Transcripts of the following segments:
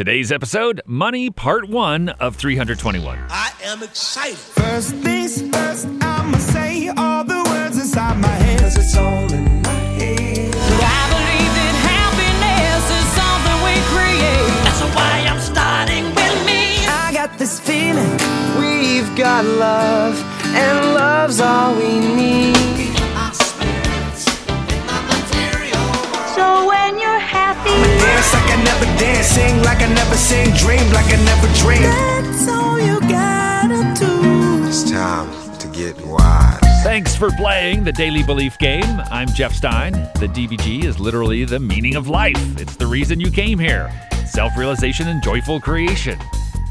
Today's episode Money Part 1 of 321. I am excited. First things first, I'ma say all the words inside my head. Cause it's all in my head. I believe that happiness is something we create. That's why I'm starting with me. I got this feeling we've got love, like I never sing, dream like I never dreamed. That's all you gotta do. It's time to get wise. Thanks for playing the Daily Belief Game. I'm Jeff Stein. The DBG is literally the meaning of life, it's the reason you came here self realization and joyful creation.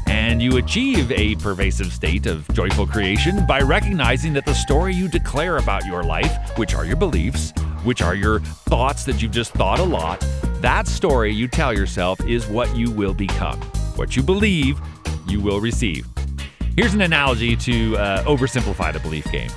And you achieve a pervasive state of joyful creation by recognizing that the story you declare about your life, which are your beliefs, which are your thoughts that you've just thought a lot, that story you tell yourself is what you will become. What you believe, you will receive. Here's an analogy to uh, oversimplify the belief game.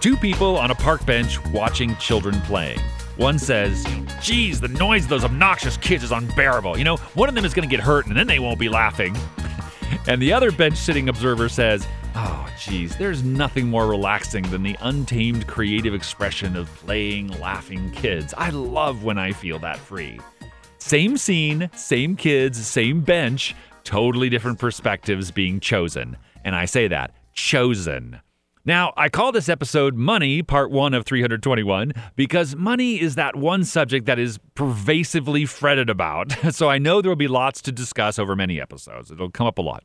Two people on a park bench watching children playing. One says, Geez, the noise of those obnoxious kids is unbearable. You know, one of them is going to get hurt and then they won't be laughing. and the other bench sitting observer says, Ah, oh, geez, there's nothing more relaxing than the untamed creative expression of playing, laughing kids. I love when I feel that free. Same scene, same kids, same bench, totally different perspectives being chosen. And I say that chosen. Now, I call this episode Money, Part 1 of 321, because money is that one subject that is pervasively fretted about. So I know there will be lots to discuss over many episodes. It'll come up a lot.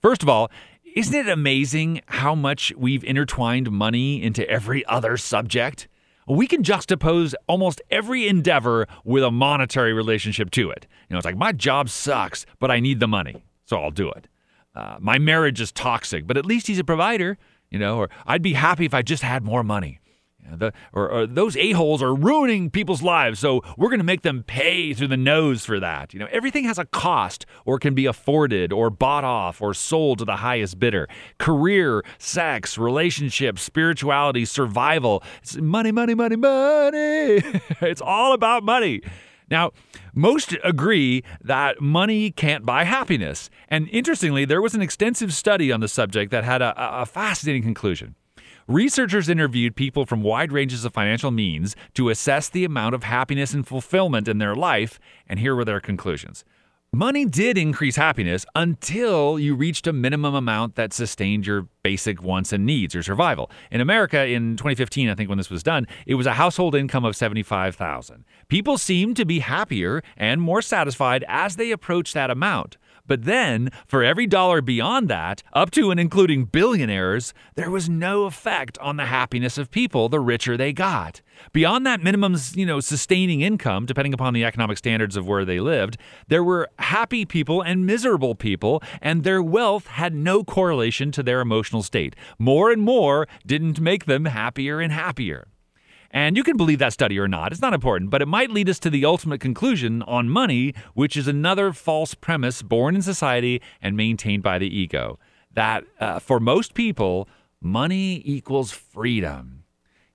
First of all, isn't it amazing how much we've intertwined money into every other subject? We can juxtapose almost every endeavor with a monetary relationship to it. You know, it's like my job sucks, but I need the money, so I'll do it. Uh, my marriage is toxic, but at least he's a provider, you know, or I'd be happy if I just had more money. The, or, or those a-holes are ruining people's lives, so we're going to make them pay through the nose for that. You know, everything has a cost or can be afforded or bought off or sold to the highest bidder. Career, sex, relationships, spirituality, survival. It's money, money, money, money. it's all about money. Now, most agree that money can't buy happiness. And interestingly, there was an extensive study on the subject that had a, a fascinating conclusion. Researchers interviewed people from wide ranges of financial means to assess the amount of happiness and fulfillment in their life, and here were their conclusions. Money did increase happiness until you reached a minimum amount that sustained your basic wants and needs, your survival. In America in 2015, I think when this was done, it was a household income of 75,000. People seemed to be happier and more satisfied as they approached that amount. But then, for every dollar beyond that, up to and including billionaires, there was no effect on the happiness of people the richer they got. Beyond that minimum, you know, sustaining income, depending upon the economic standards of where they lived, there were happy people and miserable people, and their wealth had no correlation to their emotional state. More and more didn't make them happier and happier. And you can believe that study or not, it's not important, but it might lead us to the ultimate conclusion on money, which is another false premise born in society and maintained by the ego. That uh, for most people, money equals freedom.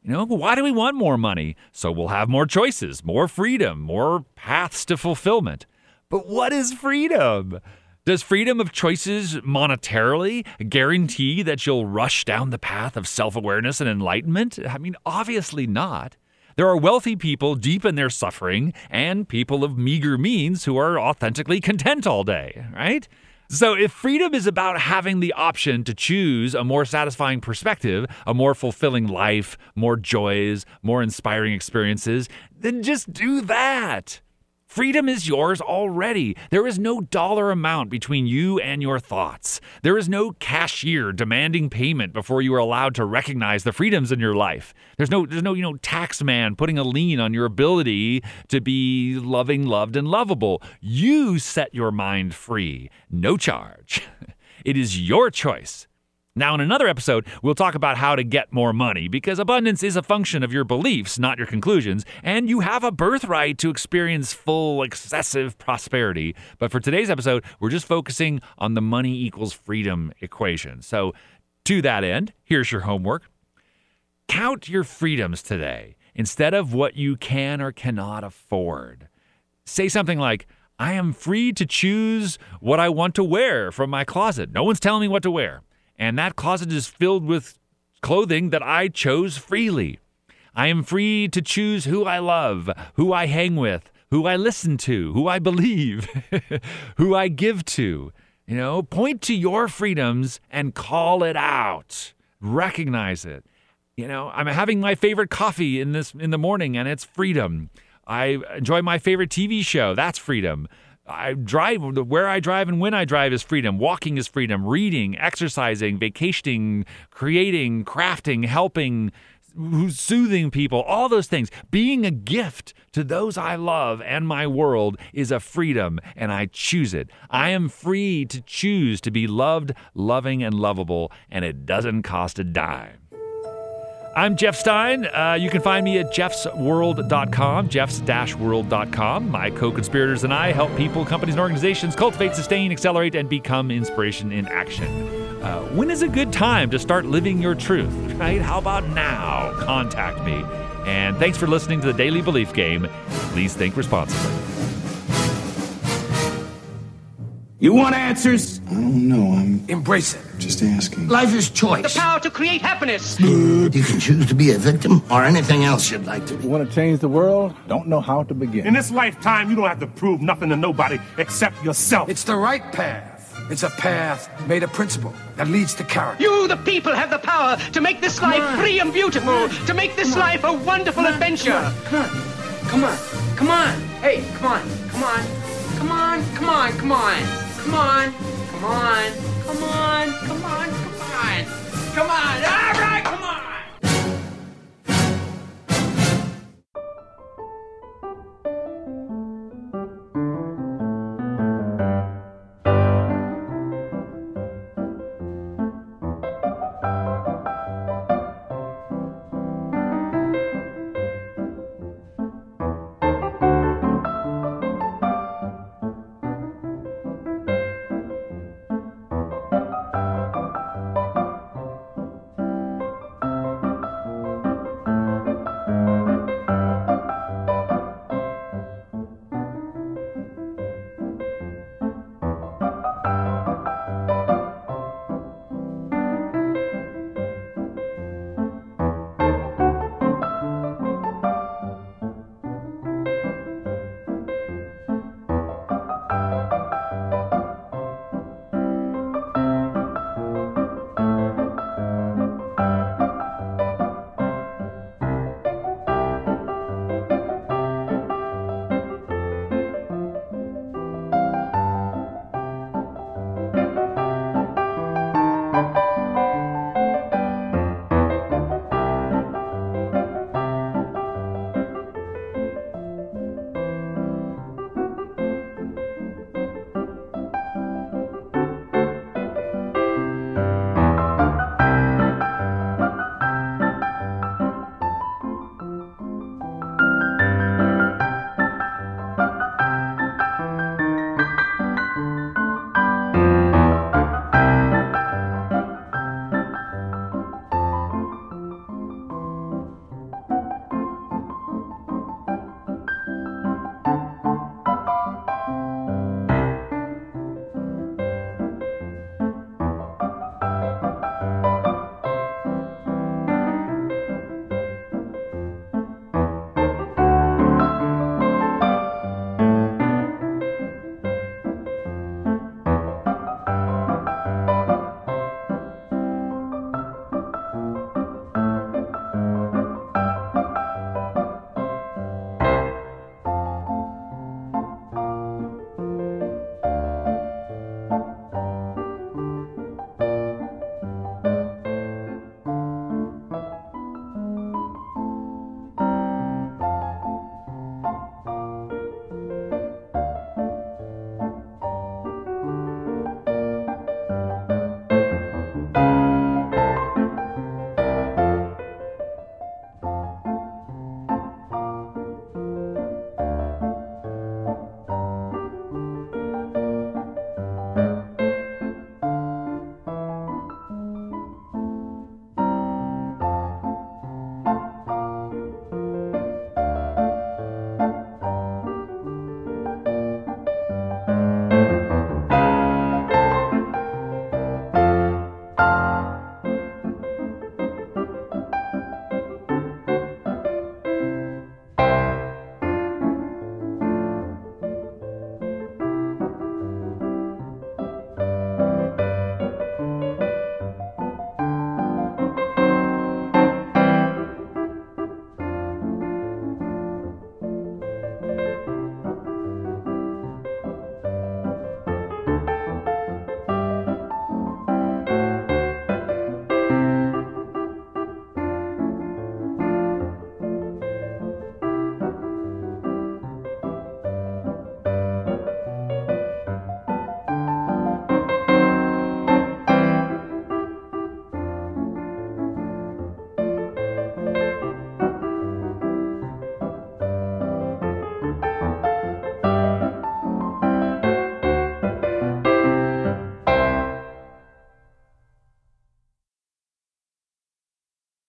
You know, why do we want more money? So we'll have more choices, more freedom, more paths to fulfillment. But what is freedom? Does freedom of choices monetarily guarantee that you'll rush down the path of self awareness and enlightenment? I mean, obviously not. There are wealthy people deep in their suffering and people of meager means who are authentically content all day, right? So, if freedom is about having the option to choose a more satisfying perspective, a more fulfilling life, more joys, more inspiring experiences, then just do that. Freedom is yours already. There is no dollar amount between you and your thoughts. There is no cashier demanding payment before you are allowed to recognize the freedoms in your life. There's no there's no, you know, tax man putting a lien on your ability to be loving, loved and lovable. You set your mind free, no charge. It is your choice. Now, in another episode, we'll talk about how to get more money because abundance is a function of your beliefs, not your conclusions, and you have a birthright to experience full, excessive prosperity. But for today's episode, we're just focusing on the money equals freedom equation. So, to that end, here's your homework count your freedoms today instead of what you can or cannot afford. Say something like, I am free to choose what I want to wear from my closet. No one's telling me what to wear. And that closet is filled with clothing that I chose freely. I am free to choose who I love, who I hang with, who I listen to, who I believe, who I give to. You know, point to your freedoms and call it out. Recognize it. You know, I'm having my favorite coffee in this in the morning and it's freedom. I enjoy my favorite TV show. That's freedom. I drive where I drive and when I drive is freedom. Walking is freedom. Reading, exercising, vacationing, creating, crafting, helping, soothing people, all those things. Being a gift to those I love and my world is a freedom, and I choose it. I am free to choose to be loved, loving, and lovable, and it doesn't cost a dime. I'm Jeff Stein. Uh, you can find me at jeffsworld.com, jeffs-world.com. My co-conspirators and I help people, companies, and organizations cultivate, sustain, accelerate, and become inspiration in action. Uh, when is a good time to start living your truth? Right? How about now? Contact me. And thanks for listening to the Daily Belief Game. Please think responsibly. You want answers? I don't know. I'm Embrace it. just asking. Life is choice. The power to create happiness. You can choose to be a victim or anything else you'd like to be. Want to change the world? Don't know how to begin. In this lifetime, you don't have to prove nothing to nobody except yourself. It's the right path. It's a path made of principle that leads to character. You, the people, have the power to make this life free and beautiful, to make this life a wonderful adventure. Come on. Come on. Come on. Hey, come on. Come on. Come on. Come on. Come on. Come on. Come on. Come on. Come on. Come on. Come on. All right. Come